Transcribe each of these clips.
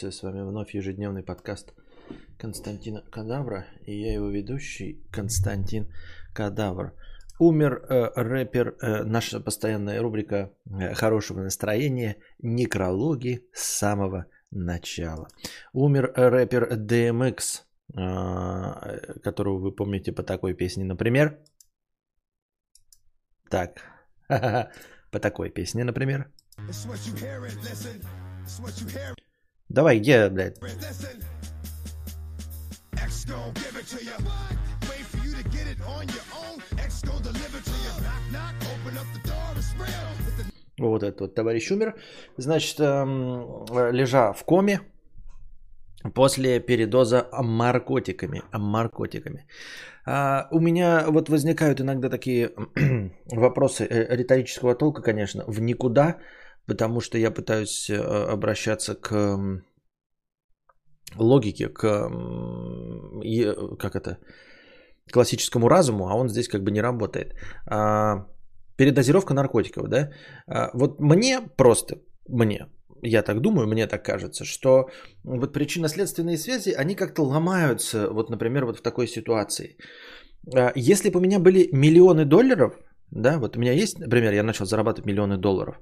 С вами вновь ежедневный подкаст Константина Кадавра и я его ведущий Константин Кадавр. Умер э, рэпер, э, наша постоянная рубрика э, хорошего настроения, некрологи с самого начала. Умер рэпер DMX, э, которого вы помните по такой песне, например. Так, по такой песне, например. Давай, где, блядь? Вот этот вот товарищ умер. Значит, эм, лежа в коме после передоза наркотиками. наркотиками. А, у меня вот возникают иногда такие вопросы э, риторического толка, конечно, в никуда, потому что я пытаюсь э, обращаться к логике, к как это, классическому разуму, а он здесь как бы не работает. А, передозировка наркотиков, да? А, вот мне просто, мне, я так думаю, мне так кажется, что вот причинно-следственные связи, они как-то ломаются, вот, например, вот в такой ситуации. А, если бы у меня были миллионы долларов, да, вот у меня есть, например, я начал зарабатывать миллионы долларов.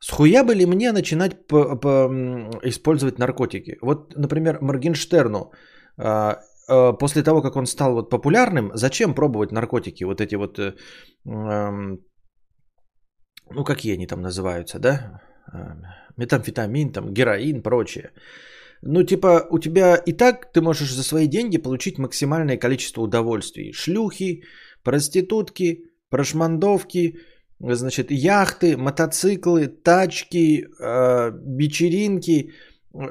Схуя бы ли мне начинать по, по, использовать наркотики? Вот, например, Моргенштерну а, а, после того, как он стал вот популярным, зачем пробовать наркотики? Вот эти вот, э, ну какие они там называются, да? Метамфетамин, там, героин, прочее. Ну, типа, у тебя и так ты можешь за свои деньги получить максимальное количество удовольствий. Шлюхи, проститутки, прошмандовки, значит, яхты, мотоциклы, тачки, э, вечеринки.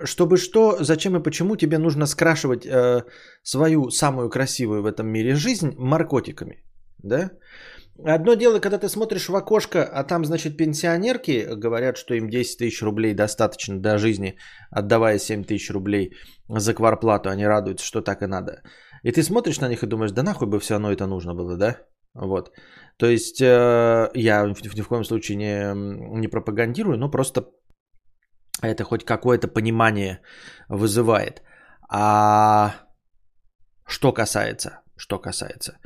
Чтобы что, зачем и почему тебе нужно скрашивать э, свою самую красивую в этом мире жизнь наркотиками, да? Одно дело, когда ты смотришь в окошко, а там, значит, пенсионерки говорят, что им 10 тысяч рублей достаточно до жизни, отдавая 7 тысяч рублей за кварплату, они радуются, что так и надо. И ты смотришь на них и думаешь, да нахуй бы все равно это нужно было, да? Вот. То есть э, я ни в коем случае не, не пропагандирую, но просто это хоть какое-то понимание вызывает. А что касается, что касается,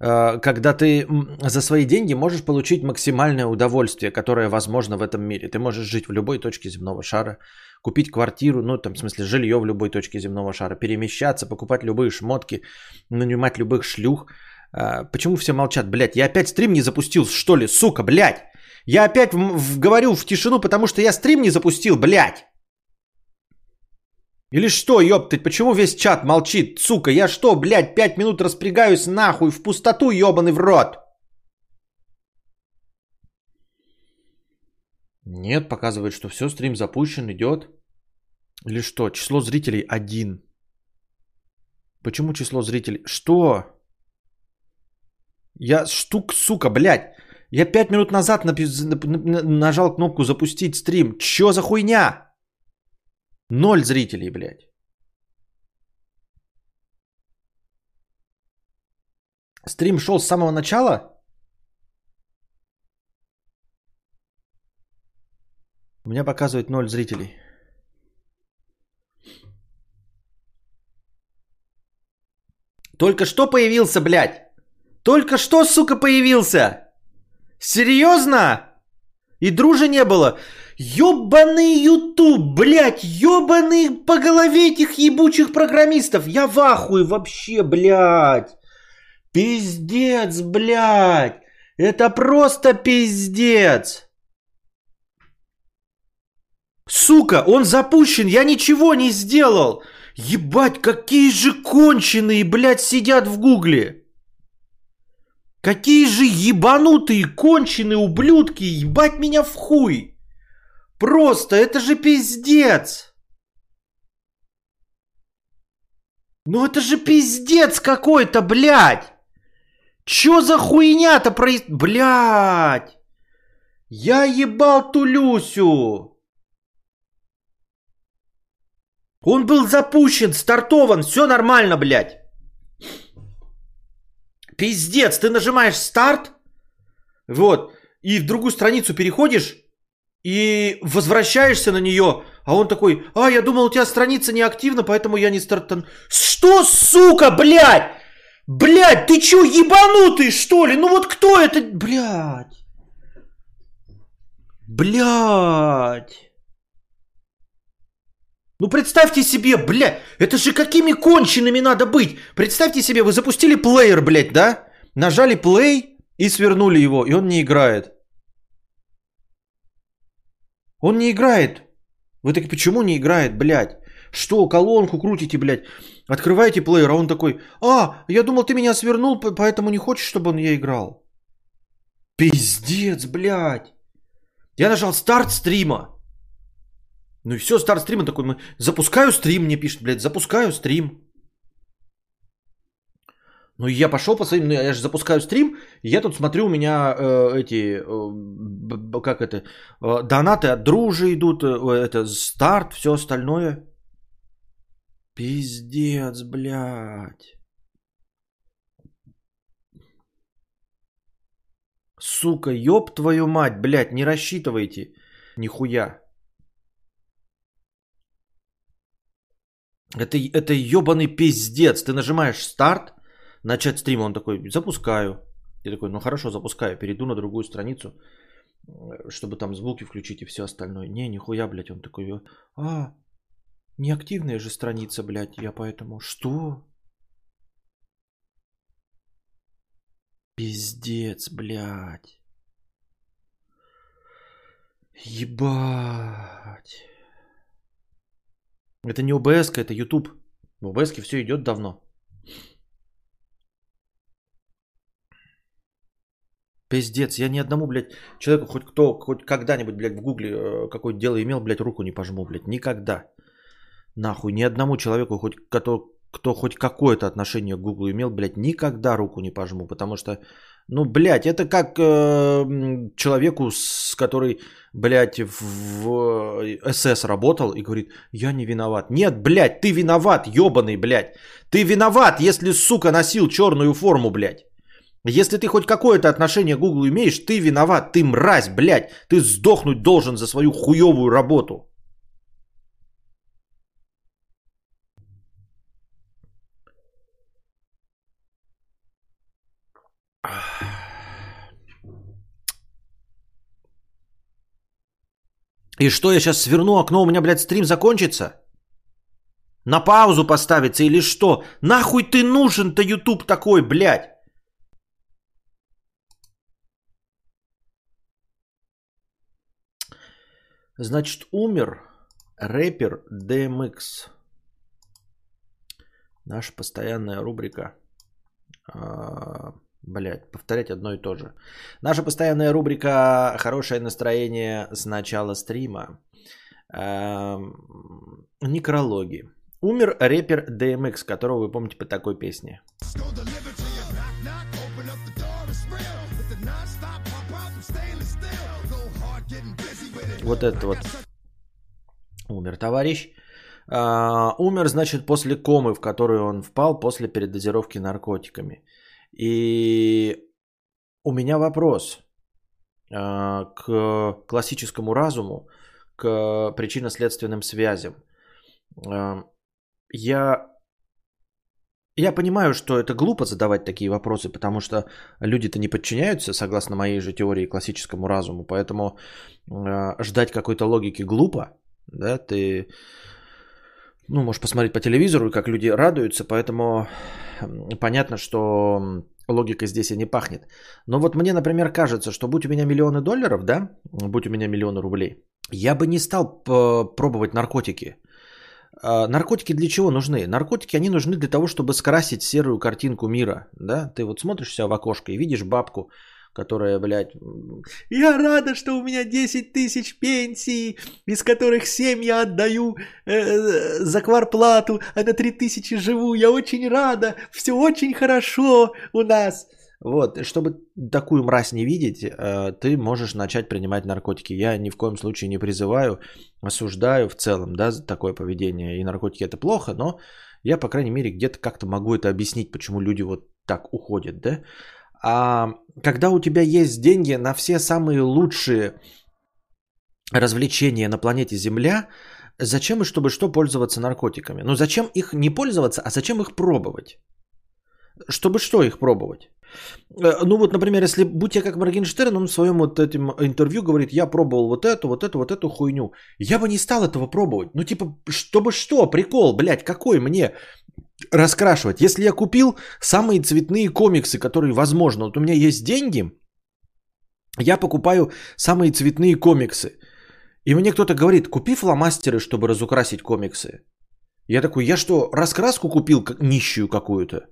э, когда ты за свои деньги можешь получить максимальное удовольствие, которое возможно в этом мире. Ты можешь жить в любой точке земного шара, купить квартиру, ну там в смысле жилье в любой точке земного шара, перемещаться, покупать любые шмотки, нанимать любых шлюх – а, почему все молчат, блядь? Я опять стрим не запустил, что ли, сука, блядь? Я опять в- в- говорю в тишину, потому что я стрим не запустил, блядь. Или что, ёптать, почему весь чат молчит, сука? Я что, блядь, пять минут распрягаюсь нахуй в пустоту, ёбаный в рот? Нет, показывает, что все, стрим запущен, идет. Или что, число зрителей один. Почему число зрителей? Что? Я штук, сука, блядь. Я пять минут назад нажал кнопку запустить стрим. Чё за хуйня? Ноль зрителей, блядь. Стрим шел с самого начала? У меня показывает ноль зрителей. Только что появился, блядь. Только что, сука, появился? Серьезно? И дружи не было. Ёбаный Ютуб, блядь, ёбаный по голове этих ебучих программистов. Я в ахуе вообще, блядь. Пиздец, блядь. Это просто пиздец. Сука, он запущен, я ничего не сделал. Ебать, какие же конченые, блядь, сидят в гугле. Какие же ебанутые, конченые ублюдки, ебать меня в хуй. Просто, это же пиздец. Ну это же пиздец какой-то, блядь. Чё за хуйня-то проис... Блядь. Я ебал ту Люсю. Он был запущен, стартован, все нормально, блядь. Пиздец, ты нажимаешь старт, вот, и в другую страницу переходишь, и возвращаешься на нее, а он такой, а, я думал, у тебя страница не активна, поэтому я не стартан... Что, сука, блядь? Блядь, ты чё, ебанутый, что ли? Ну вот кто это, блядь? Блядь. Ну представьте себе, блядь, это же какими конченными надо быть. Представьте себе, вы запустили плеер, блядь, да? Нажали play и свернули его, и он не играет. Он не играет. Вы такие, почему не играет, блядь? Что, колонку крутите, блядь? Открываете плеер, а он такой, а, я думал, ты меня свернул, поэтому не хочешь, чтобы он я играл. Пиздец, блядь. Я нажал старт стрима. Ну и все, старт стрима такой, мы запускаю стрим, мне пишет, блядь, запускаю стрим. Ну я пошел по своим, ну я же запускаю стрим, я тут смотрю, у меня э, эти, э, как это, э, донаты от дружи идут, э, это старт, все остальное. Пиздец, блядь. Сука, ёб твою мать, блядь, не рассчитывайте. Нихуя. Это, это ебаный пиздец. Ты нажимаешь старт, начать стрим, он такой, запускаю. Ты такой, ну хорошо, запускаю, перейду на другую страницу, чтобы там звуки включить и все остальное. Не, нихуя, блядь, он такой, а, неактивная же страница, блядь, я поэтому, что? Пиздец, блядь. Ебать. Это не ОБС, это YouTube. В ОБС все идет давно. Пиздец, я ни одному, блядь, человеку, хоть кто, хоть когда-нибудь, блядь, в гугле э, какое дело имел, блядь, руку не пожму, блядь, никогда. Нахуй, ни одному человеку, хоть кто, кто хоть какое-то отношение к гуглу имел, блядь, никогда руку не пожму, потому что, ну, блядь, это как э, человеку, с который, блядь, в, СС работал и говорит, я не виноват. Нет, блядь, ты виноват, ебаный, блядь. Ты виноват, если, сука, носил черную форму, блядь. Если ты хоть какое-то отношение к Google имеешь, ты виноват, ты мразь, блядь. Ты сдохнуть должен за свою хуевую работу. И что, я сейчас сверну окно, у меня, блядь, стрим закончится? На паузу поставится или что? Нахуй ты нужен-то, YouTube такой, блядь? Значит, умер рэпер DMX. Наша постоянная рубрика. Блять, повторять одно и то же. Наша постоянная рубрика «Хорошее настроение с начала стрима». А, некрологи. Умер рэпер DMX, которого вы помните по такой песне. Вот это вот. Умер товарищ. А, умер, значит, после комы, в которую он впал после передозировки наркотиками. И у меня вопрос а, к классическому разуму, к причинно-следственным связям. А, я я понимаю, что это глупо задавать такие вопросы, потому что люди-то не подчиняются, согласно моей же теории, классическому разуму, поэтому э, ждать какой-то логики глупо, да, ты, ну, можешь посмотреть по телевизору, как люди радуются, поэтому понятно, что логика здесь и не пахнет. Но вот мне, например, кажется, что будь у меня миллионы долларов, да, будь у меня миллионы рублей, я бы не стал пробовать наркотики – а, наркотики для чего нужны? Наркотики, они нужны для того, чтобы скрасить серую картинку мира. Да? Ты вот смотришь себя в окошко и видишь бабку, которая, блядь, я рада, что у меня 10 тысяч пенсий, из которых 7 я отдаю э, за кварплату, а на 3 тысячи живу, я очень рада, все очень хорошо у нас. Вот, чтобы такую мразь не видеть, э, ты можешь начать принимать наркотики. Я ни в коем случае не призываю, осуждаю в целом, да, за такое поведение. И наркотики это плохо, но я, по крайней мере, где-то как-то могу это объяснить, почему люди вот так уходят, да. А когда у тебя есть деньги на все самые лучшие развлечения на планете Земля, зачем и чтобы что пользоваться наркотиками? Ну зачем их не пользоваться, а зачем их пробовать? Чтобы что их пробовать? Э, ну вот, например, если будь я как Моргенштерн, он в своем вот этим интервью говорит, я пробовал вот эту, вот эту, вот эту хуйню. Я бы не стал этого пробовать. Ну типа, чтобы что, прикол, блядь, какой мне раскрашивать? Если я купил самые цветные комиксы, которые возможно, вот у меня есть деньги, я покупаю самые цветные комиксы. И мне кто-то говорит, купи фломастеры, чтобы разукрасить комиксы. Я такой, я что, раскраску купил как нищую какую-то?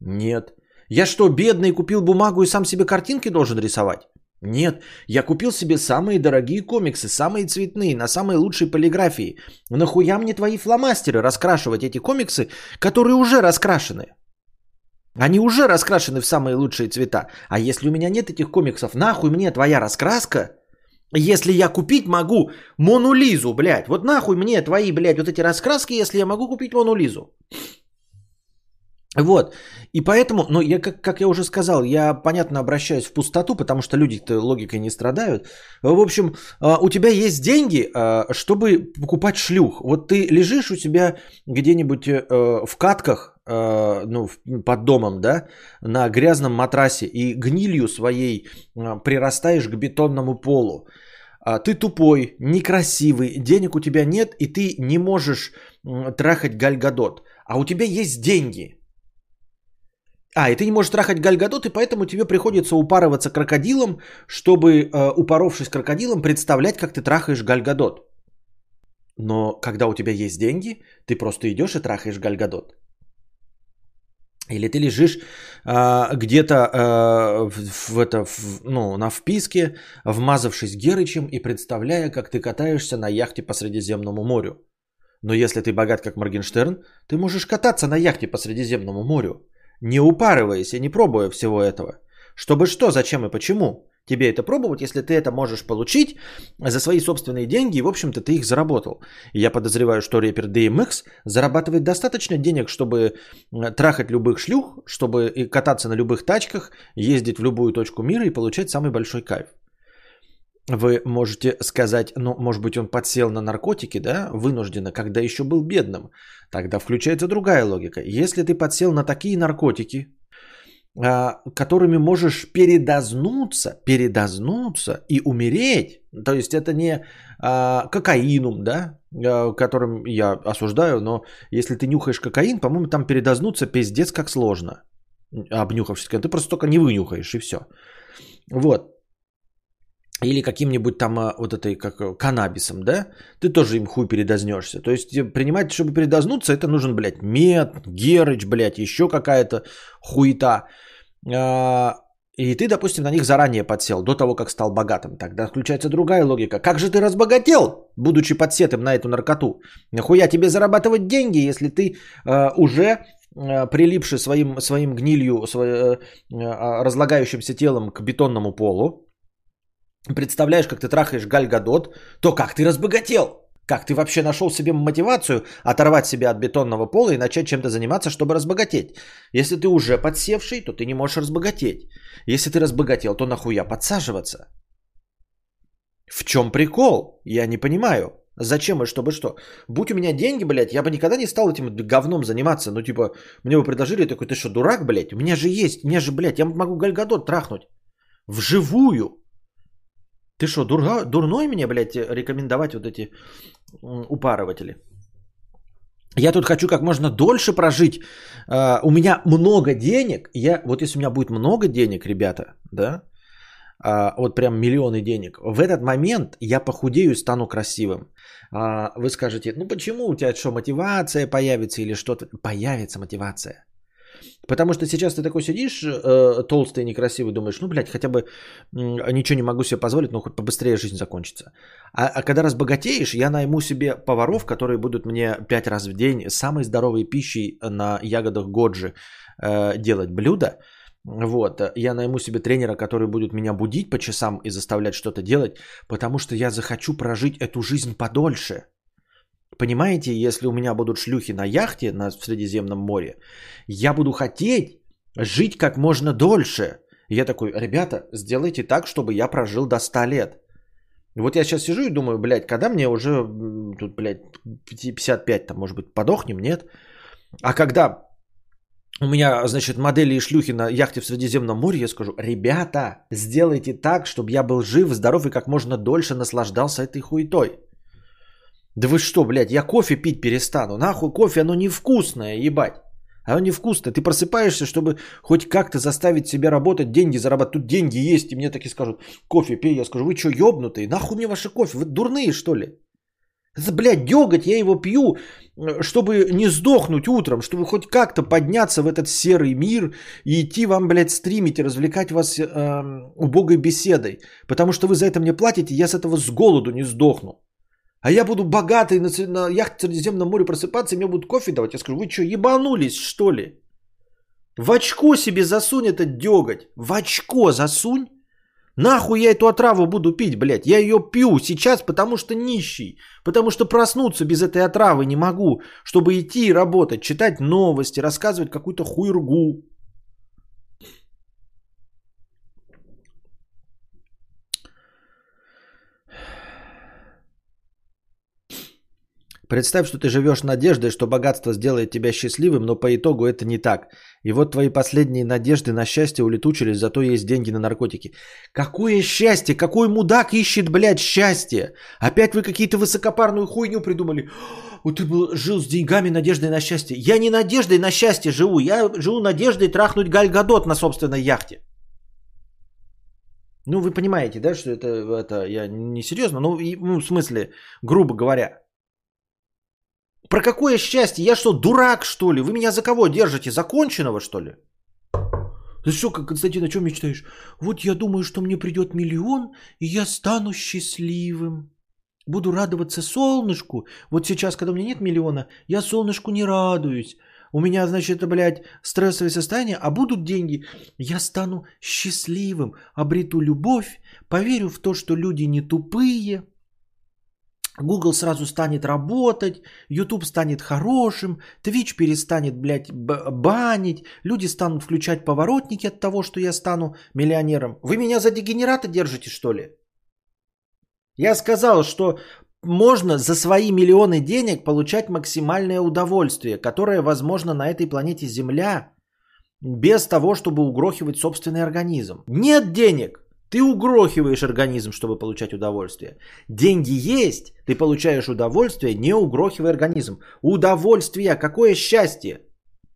Нет. Я что, бедный, купил бумагу и сам себе картинки должен рисовать? Нет, я купил себе самые дорогие комиксы, самые цветные, на самой лучшей полиграфии. Нахуя мне твои фломастеры раскрашивать эти комиксы, которые уже раскрашены? Они уже раскрашены в самые лучшие цвета. А если у меня нет этих комиксов, нахуй мне твоя раскраска? Если я купить могу Монулизу, блядь. Вот нахуй мне твои, блядь, вот эти раскраски, если я могу купить Монулизу. Вот. И поэтому, ну, я, как, как я уже сказал, я, понятно, обращаюсь в пустоту, потому что люди-то логикой не страдают. В общем, а, у тебя есть деньги, а, чтобы покупать шлюх. Вот ты лежишь у себя где-нибудь э, в катках, а, ну, под домом, да, на грязном матрасе и гнилью своей прирастаешь к бетонному полу. Ты тупой, некрасивый, денег у тебя нет, и ты не можешь трахать гальгадот. А у тебя есть деньги – а, и ты не можешь трахать гальгадот, и поэтому тебе приходится упарываться крокодилом, чтобы, э, упоровшись крокодилом, представлять, как ты трахаешь гальгадот. Но когда у тебя есть деньги, ты просто идешь и трахаешь гальгадот. Или ты лежишь э, где-то э, в, в это, в, ну, на вписке, вмазавшись Герычем и представляя, как ты катаешься на яхте по Средиземному морю. Но если ты богат, как Моргенштерн, ты можешь кататься на яхте по Средиземному морю не упарываясь и не пробуя всего этого. Чтобы что, зачем и почему тебе это пробовать, если ты это можешь получить за свои собственные деньги, и, в общем-то, ты их заработал. Я подозреваю, что рэпер DMX зарабатывает достаточно денег, чтобы трахать любых шлюх, чтобы кататься на любых тачках, ездить в любую точку мира и получать самый большой кайф. Вы можете сказать, ну, может быть, он подсел на наркотики, да, вынужденно, когда еще был бедным. Тогда включается другая логика. Если ты подсел на такие наркотики, а, которыми можешь передознуться, передознуться и умереть, то есть это не а, кокаинум, да, а, которым я осуждаю, но если ты нюхаешь кокаин, по-моему, там передознуться пиздец как сложно, обнюхавшись, ты просто только не вынюхаешь и все. Вот или каким-нибудь там а, вот этой как э, каннабисом, да, ты тоже им хуй передознешься. То есть э, принимать, чтобы передознуться, это нужен, блядь, мед, герыч, блядь, еще какая-то хуета. А, и ты, допустим, на них заранее подсел, до того, как стал богатым. Тогда включается другая логика. Как же ты разбогател, будучи подсетым на эту наркоту? Нахуя тебе зарабатывать деньги, если ты э, уже прилипший своим, своим гнилью, свой, э, э, разлагающимся телом к бетонному полу, представляешь, как ты трахаешь Галь Гадот, то как ты разбогател? Как ты вообще нашел себе мотивацию оторвать себя от бетонного пола и начать чем-то заниматься, чтобы разбогатеть? Если ты уже подсевший, то ты не можешь разбогатеть. Если ты разбогател, то нахуя подсаживаться? В чем прикол? Я не понимаю. Зачем и чтобы что? Будь у меня деньги, блядь, я бы никогда не стал этим говном заниматься. Ну, типа, мне бы предложили, такой, ты что, дурак, блядь? У меня же есть, мне же, блядь, я могу Гальгадот трахнуть. Вживую. Ты что, дурга, дурной мне, блядь, рекомендовать вот эти упарыватели? Я тут хочу как можно дольше прожить. Uh, у меня много денег. Я, вот если у меня будет много денег, ребята, да, uh, вот прям миллионы денег, в этот момент я похудею и стану красивым. Uh, вы скажете, ну почему у тебя что, мотивация появится или что-то? Появится мотивация. Потому что сейчас ты такой сидишь, э, толстый, некрасивый, думаешь, ну, блядь, хотя бы э, ничего не могу себе позволить, но хоть побыстрее жизнь закончится. А, а когда разбогатеешь, я найму себе поваров, которые будут мне пять раз в день самой здоровой пищей на ягодах годжи э, делать блюда. Вот, я найму себе тренера, который будет меня будить по часам и заставлять что-то делать, потому что я захочу прожить эту жизнь подольше. Понимаете, если у меня будут шлюхи на яхте на Средиземном море, я буду хотеть жить как можно дольше. я такой, ребята, сделайте так, чтобы я прожил до 100 лет. Вот я сейчас сижу и думаю, блядь, когда мне уже тут, блядь, 55, там, может быть, подохнем, нет? А когда у меня, значит, модели и шлюхи на яхте в Средиземном море, я скажу, ребята, сделайте так, чтобы я был жив, здоров и как можно дольше наслаждался этой хуетой. Да вы что, блядь, я кофе пить перестану. Нахуй кофе, оно невкусное, ебать. Оно невкусное. Ты просыпаешься, чтобы хоть как-то заставить себя работать, деньги зарабатывать. Тут деньги есть, и мне такие скажут, кофе пей. Я скажу, вы что, ебнутые? Нахуй мне ваши кофе? Вы дурные, что ли? Это, блядь, деготь, я его пью, чтобы не сдохнуть утром, чтобы хоть как-то подняться в этот серый мир и идти вам, блядь, стримить и развлекать вас э, убогой беседой. Потому что вы за это мне платите, я с этого с голоду не сдохну. А я буду богатый на, на яхте Средиземном море просыпаться, и мне будут кофе давать. Я скажу, вы что, ебанулись, что ли? В очко себе засунь этот деготь. В очко засунь. Нахуй я эту отраву буду пить, блядь? Я ее пью сейчас, потому что нищий. Потому что проснуться без этой отравы не могу. Чтобы идти работать, читать новости, рассказывать какую-то хуйргу. Представь, что ты живешь надеждой, что богатство сделает тебя счастливым, но по итогу это не так. И вот твои последние надежды на счастье улетучились, зато есть деньги на наркотики. Какое счастье? Какой мудак ищет, блядь, счастье? Опять вы какие-то высокопарную хуйню придумали. Вот ты был, жил с деньгами, надеждой на счастье. Я не надеждой на счастье живу. Я живу надеждой трахнуть Гальгадот на собственной яхте. Ну, вы понимаете, да, что это, это я не серьезно, ну, ну, в смысле, грубо говоря. Про какое счастье? Я что, дурак, что ли? Вы меня за кого держите? Законченного, что ли? Ты что, Константин, о чем мечтаешь? Вот я думаю, что мне придет миллион, и я стану счастливым. Буду радоваться солнышку. Вот сейчас, когда у меня нет миллиона, я солнышку не радуюсь. У меня, значит, это, блядь, стрессовое состояние, а будут деньги, я стану счастливым, обрету любовь, поверю в то, что люди не тупые, Google сразу станет работать, YouTube станет хорошим, Twitch перестанет, блядь, банить, люди станут включать поворотники от того, что я стану миллионером. Вы меня за дегенерата держите, что ли? Я сказал, что можно за свои миллионы денег получать максимальное удовольствие, которое возможно на этой планете Земля, без того, чтобы угрохивать собственный организм. Нет денег, ты угрохиваешь организм, чтобы получать удовольствие. Деньги есть, ты получаешь удовольствие, не угрохивая организм. Удовольствие, какое счастье?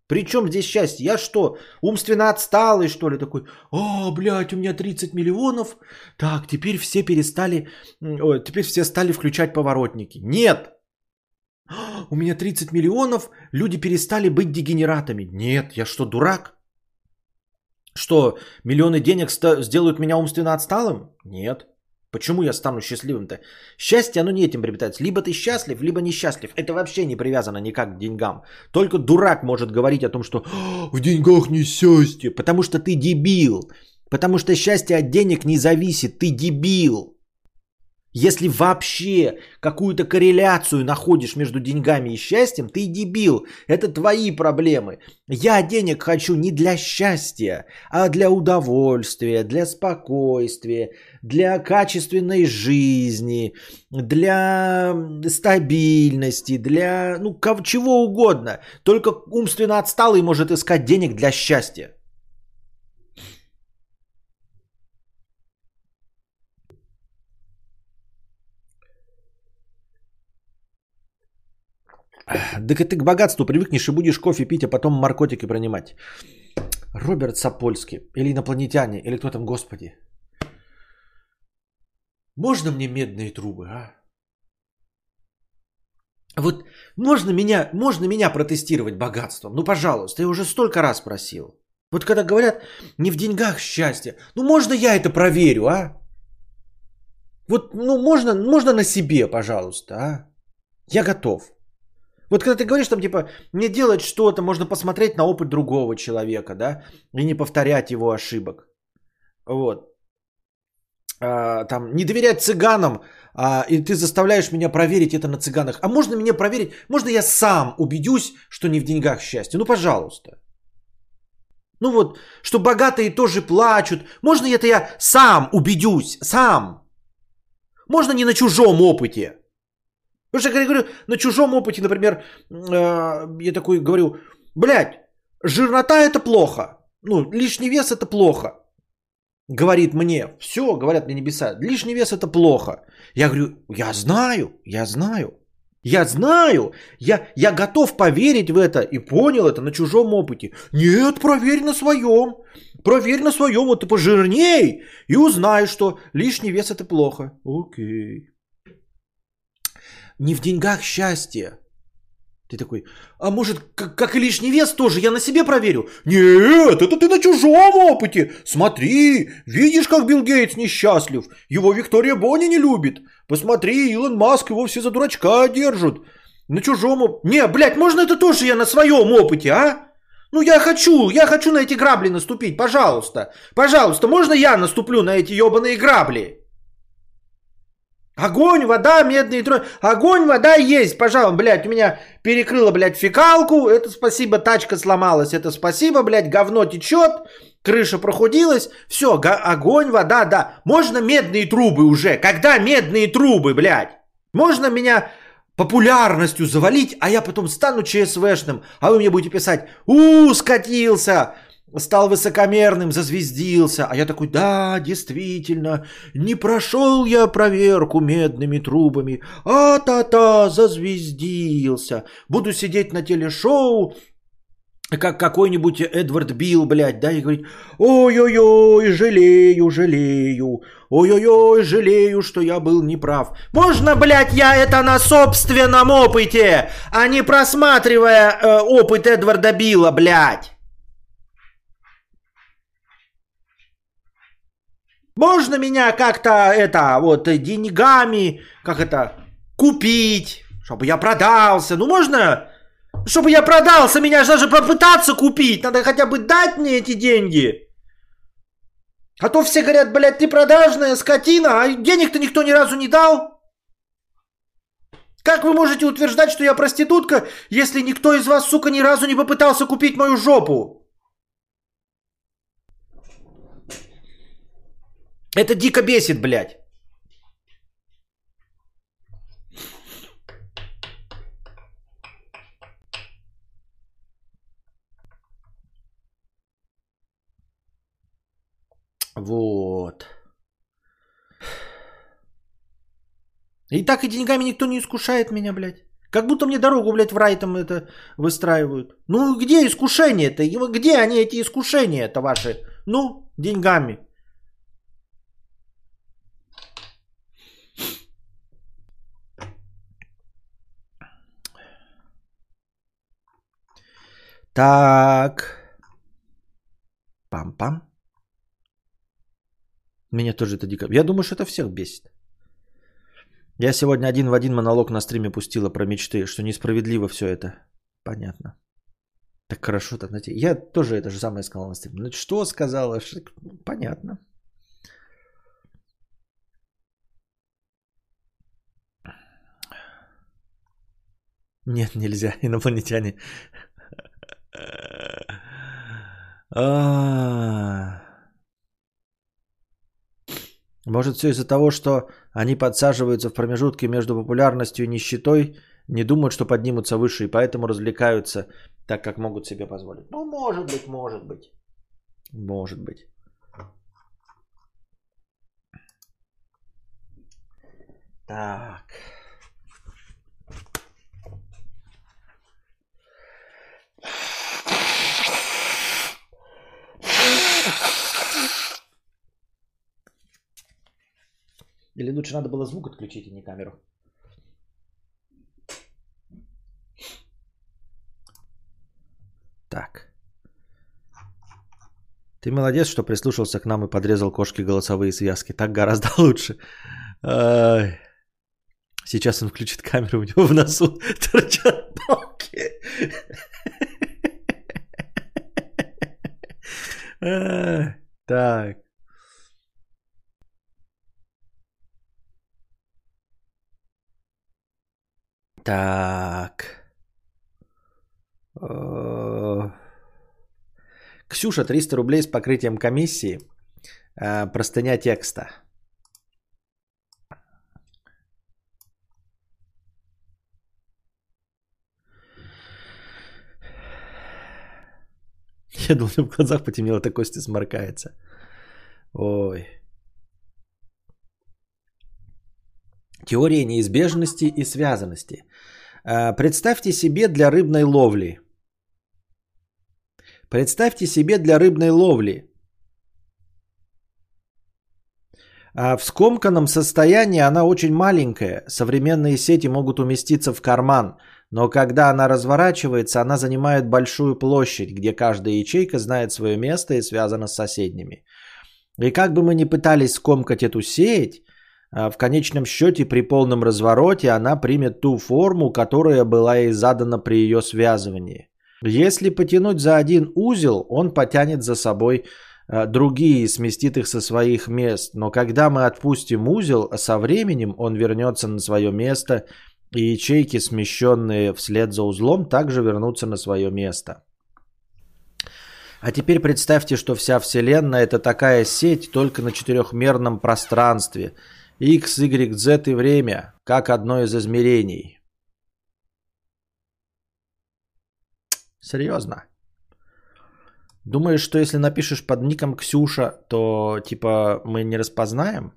Причем здесь счастье? Я что, умственно отсталый, что ли, такой? О, блядь, у меня 30 миллионов. Так, теперь все перестали, о, теперь все стали включать поворотники. Нет, у меня 30 миллионов, люди перестали быть дегенератами. Нет, я что, дурак? Что, миллионы денег сделают меня умственно отсталым? Нет. Почему я стану счастливым-то? Счастье, оно не этим приобретается. Либо ты счастлив, либо несчастлив. Это вообще не привязано никак к деньгам. Только дурак может говорить о том, что в деньгах не счастье. Потому что ты дебил. Потому что счастье от денег не зависит. Ты дебил. Если вообще какую-то корреляцию находишь между деньгами и счастьем, ты дебил. Это твои проблемы. Я денег хочу не для счастья, а для удовольствия, для спокойствия, для качественной жизни, для стабильности, для ну, чего угодно. Только умственно отсталый может искать денег для счастья. Да ты к богатству привыкнешь и будешь кофе пить, а потом наркотики принимать. Роберт Сапольский. Или инопланетяне. Или кто там, господи. Можно мне медные трубы, а? Вот можно меня, можно меня протестировать богатством? Ну, пожалуйста, я уже столько раз просил. Вот когда говорят, не в деньгах счастье. Ну, можно я это проверю, а? Вот, ну, можно, можно на себе, пожалуйста, а? Я готов. Вот когда ты говоришь, там, типа, не делать что-то, можно посмотреть на опыт другого человека, да, и не повторять его ошибок. Вот. А, там, не доверять цыганам, а, и ты заставляешь меня проверить это на цыганах. А можно меня проверить, можно я сам убедюсь, что не в деньгах счастье? Ну, пожалуйста. Ну вот, что богатые тоже плачут. Можно это я сам убедюсь, сам. Можно не на чужом опыте. Потому что я говорю, на чужом опыте, например, э, я такой говорю, блядь, жирнота это плохо. Ну, лишний вес это плохо. Говорит мне, все, говорят мне небеса, лишний вес это плохо. Я говорю, я знаю, я знаю. Я знаю, я, я готов поверить в это и понял это на чужом опыте. Нет, проверь на своем. Проверь на своем, вот ты пожирней и узнай, что лишний вес это плохо. Окей. Не в деньгах счастье. Ты такой, а может, как, как и лишний вес тоже, я на себе проверю? Нет, это ты на чужом опыте. Смотри, видишь, как Билл Гейтс несчастлив. Его Виктория Бонни не любит. Посмотри, Илон Маск его все за дурачка держат. На чужом опыте. Не, блядь, можно это тоже я на своем опыте, а? Ну я хочу, я хочу на эти грабли наступить, пожалуйста. Пожалуйста, можно я наступлю на эти ебаные грабли? Огонь, вода, медные трое. Огонь, вода есть, пожалуйста, блядь, у меня перекрыло, блядь, фекалку. Это спасибо, тачка сломалась. Это спасибо, блядь, говно течет. Крыша прохудилась. Все, огонь, вода, да. Можно медные трубы уже. Когда медные трубы, блядь? Можно меня популярностью завалить, а я потом стану ЧСВшным, а вы мне будете писать, у, скатился, стал высокомерным, зазвездился. А я такой, да, действительно, не прошел я проверку медными трубами, а-та-та, зазвездился. Буду сидеть на телешоу, как какой-нибудь Эдвард Билл, блядь, да, и говорить, ой-ой-ой, жалею, жалею, ой-ой-ой, жалею, что я был неправ. Можно, блядь, я это на собственном опыте, а не просматривая э, опыт Эдварда Билла, блядь. Можно меня как-то это вот деньгами, как это, купить, чтобы я продался. Ну можно, чтобы я продался, меня же даже попытаться купить. Надо хотя бы дать мне эти деньги. А то все говорят, блядь, ты продажная скотина, а денег-то никто ни разу не дал. Как вы можете утверждать, что я проститутка, если никто из вас, сука, ни разу не попытался купить мою жопу? Это дико бесит, блядь. Вот. И так и деньгами никто не искушает меня, блядь. Как будто мне дорогу, блядь, в рай там это выстраивают. Ну, где искушения-то? Где они, эти искушения-то ваши? Ну, деньгами. Так. Пам-пам. Меня тоже это дико... Я думаю, что это всех бесит. Я сегодня один в один монолог на стриме пустила про мечты, что несправедливо все это. Понятно. Так хорошо так, знаете. Я тоже это же самое сказал на стриме. Ну что сказала? Понятно. Нет, нельзя. Инопланетяне. Может, все из-за того, что они подсаживаются в промежутке между популярностью и нищетой, не думают, что поднимутся выше, и поэтому развлекаются так, как могут себе позволить. Ну, может быть, может быть. Может быть. Так. Или лучше надо было звук отключить, а не камеру? Так. Ты молодец, что прислушался к нам и подрезал кошки голосовые связки. Так гораздо лучше. Сейчас он включит камеру, у него в носу торчат палки. Так. Так. Э, Ксюша, 300 рублей с покрытием комиссии. Э, простыня текста. Я думал, в глазах потемнело, это Костя сморкается. Ой. Теория неизбежности и связанности. А, представьте себе для рыбной ловли. Представьте себе для рыбной ловли. А в скомканном состоянии она очень маленькая. Современные сети могут уместиться в карман. Но когда она разворачивается, она занимает большую площадь, где каждая ячейка знает свое место и связана с соседними. И как бы мы ни пытались скомкать эту сеть, в конечном счете при полном развороте она примет ту форму, которая была ей задана при ее связывании. Если потянуть за один узел, он потянет за собой а, другие и сместит их со своих мест. Но когда мы отпустим узел, со временем он вернется на свое место, и ячейки, смещенные вслед за узлом, также вернутся на свое место. А теперь представьте, что вся Вселенная это такая сеть только на четырехмерном пространстве – X, Y, Z и время, как одно из измерений. Серьезно? Думаешь, что если напишешь под ником Ксюша, то типа мы не распознаем?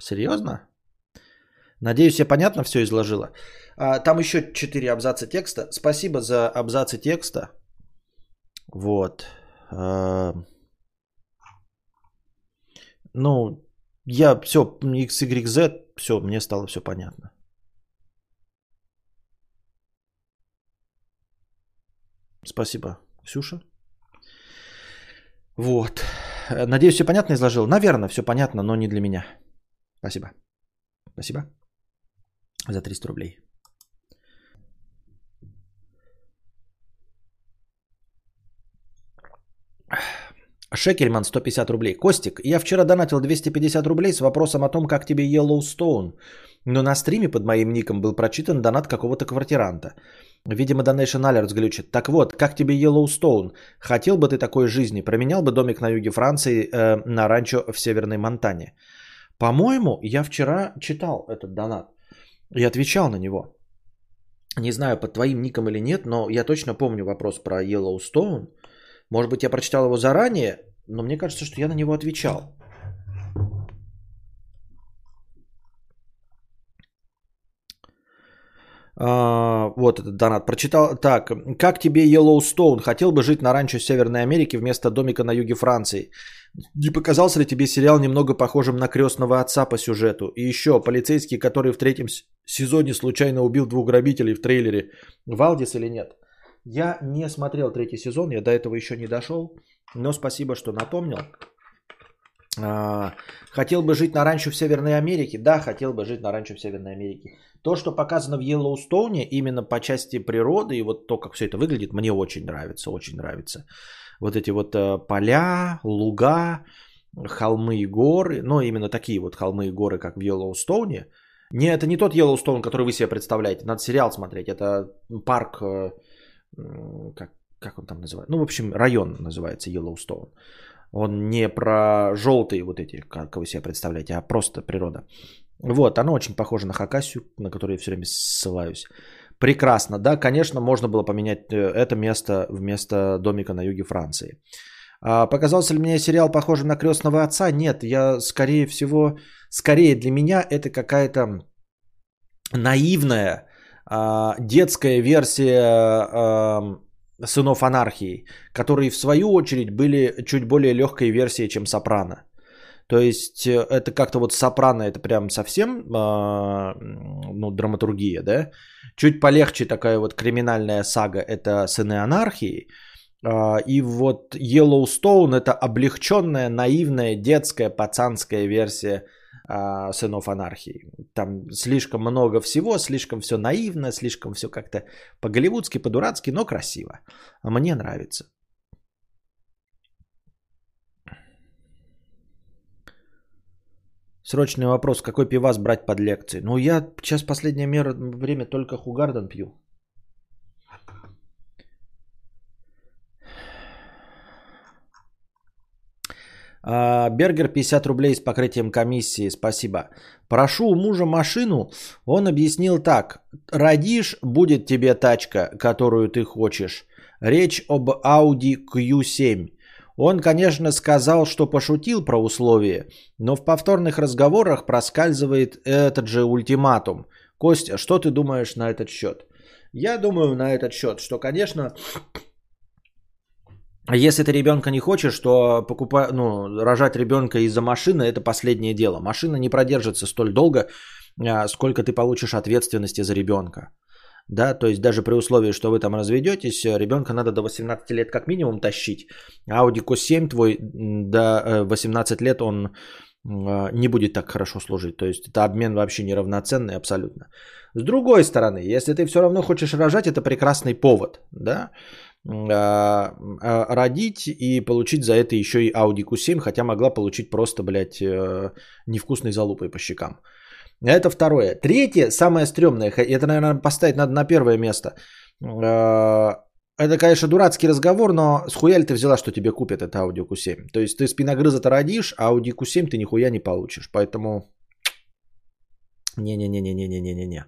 Серьезно? Надеюсь, я понятно все изложила. А, там еще четыре абзаца текста. Спасибо за абзацы текста. Вот. А, ну, я все, X, Y, Z, все, мне стало все понятно. Спасибо, Ксюша. Вот. Надеюсь, все понятно изложил. Наверное, все понятно, но не для меня. Спасибо. Спасибо. За 300 рублей. Шекельман 150 рублей. Костик, я вчера донатил 250 рублей с вопросом о том, как тебе Yellowstone. Но на стриме под моим ником был прочитан донат какого-то квартиранта. Видимо, Donation Alerts глючит. Так вот, как тебе Yellowstone? Хотел бы ты такой жизни? Променял бы домик на юге Франции э, на ранчо в Северной Монтане? По-моему, я вчера читал этот донат и отвечал на него. Не знаю, под твоим ником или нет, но я точно помню вопрос про Yellowstone – может быть, я прочитал его заранее, но мне кажется, что я на него отвечал. А, вот этот донат. Прочитал. Так, как тебе Йеллоустоун? Хотел бы жить на ранчо Северной Америки вместо домика на юге Франции. Не показался ли тебе сериал немного похожим на крестного отца по сюжету? И еще, полицейский, который в третьем сезоне случайно убил двух грабителей в трейлере. Валдис или нет? Я не смотрел третий сезон, я до этого еще не дошел, но спасибо, что напомнил. А, хотел бы жить на ранчо в Северной Америке? Да, хотел бы жить на ранчо в Северной Америке. То, что показано в Йеллоустоуне, именно по части природы и вот то, как все это выглядит, мне очень нравится, очень нравится. Вот эти вот э, поля, луга, холмы и горы, ну именно такие вот холмы и горы, как в Йеллоустоуне. Не, это не тот Йеллоустоун, который вы себе представляете, надо сериал смотреть, это парк э, как, как он там называется? Ну, в общем, район называется Йеллоустоун. Он не про желтые вот эти, как вы себе представляете, а просто природа. Вот, оно очень похоже на Хакасию, на которую я все время ссылаюсь. Прекрасно, да, конечно, можно было поменять э, это место вместо домика на юге Франции. А показался ли мне сериал похожим на крестного отца? Нет, я скорее всего, скорее для меня это какая-то наивная детская версия а, сынов анархии, которые в свою очередь были чуть более легкой версией, чем Сопрано. То есть э, это как-то вот Сопрано это прям совсем а, ну, драматургия, да? Чуть полегче такая вот криминальная сага это сыны анархии. И вот Yellowstone это облегченная, наивная, детская, пацанская версия а, сынов анархии. Там слишком много всего, слишком все наивно, слишком все как-то по-голливудски, по-дурацки, но красиво. Мне нравится. Срочный вопрос, какой пивас брать под лекции? Ну, я сейчас последнее время только Хугарден пью. Бергер 50 рублей с покрытием комиссии, спасибо. Прошу у мужа машину, он объяснил так. Родишь, будет тебе тачка, которую ты хочешь. Речь об Audi Q7. Он, конечно, сказал, что пошутил про условия, но в повторных разговорах проскальзывает этот же ультиматум. Костя, что ты думаешь на этот счет? Я думаю на этот счет, что, конечно, если ты ребенка не хочешь, то покупай, ну, рожать ребенка из-за машины это последнее дело. Машина не продержится столь долго, а, сколько ты получишь ответственности за ребенка. Да, то есть даже при условии, что вы там разведетесь, ребенка надо до 18 лет как минимум тащить. Audi Q7 твой до 18 э, лет он а, не будет так хорошо служить. То есть это обмен вообще неравноценный абсолютно. С другой стороны, если ты все равно хочешь рожать, это прекрасный повод, да, а, родить и получить за это еще и Audi Q7, хотя могла получить просто, блядь, э, невкусной залупой по щекам. Это второе. Третье, самое стрёмное, это, наверное, поставить надо на первое место. А, это, конечно, дурацкий разговор, но с хуя ли ты взяла, что тебе купят это Audi Q7? То есть ты спиногрыза-то родишь, а Audi Q7 ты нихуя не получишь. Поэтому... Не-не-не-не-не-не-не-не.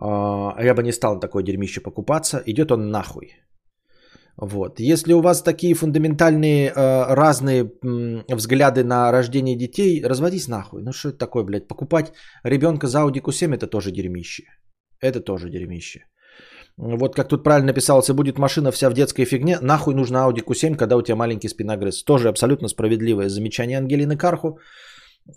А, я бы не стал на такое дерьмище покупаться. Идет он нахуй. Вот. Если у вас такие фундаментальные э, разные взгляды на рождение детей, разводись нахуй. Ну что это такое, блядь? Покупать ребенка за Audi Q7 это тоже дерьмище. Это тоже дерьмище. Вот как тут правильно написалось, будет машина вся в детской фигне, нахуй нужна Audi Q7, когда у тебя маленький спиногрыз. Тоже абсолютно справедливое замечание Ангелины Карху.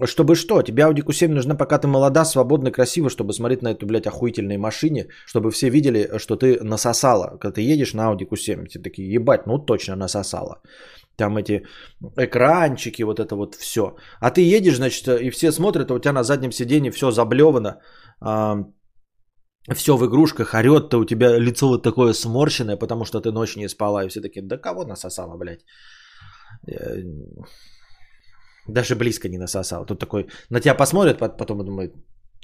Чтобы что? Тебе Audi Q7 нужна, пока ты молода, свободна, красива, чтобы смотреть на эту, блядь, охуительной машине, чтобы все видели, что ты насосала. Когда ты едешь на Audi Q7, все такие, ебать, ну точно насосала. Там эти экранчики, вот это вот все. А ты едешь, значит, и все смотрят, а у тебя на заднем сиденье все заблевано, все в игрушках, орет-то у тебя лицо вот такое сморщенное, потому что ты ночь не спала, и все такие, да кого насосала, блядь? Даже близко не насосал. Тут такой, на тебя посмотрят, потом думает,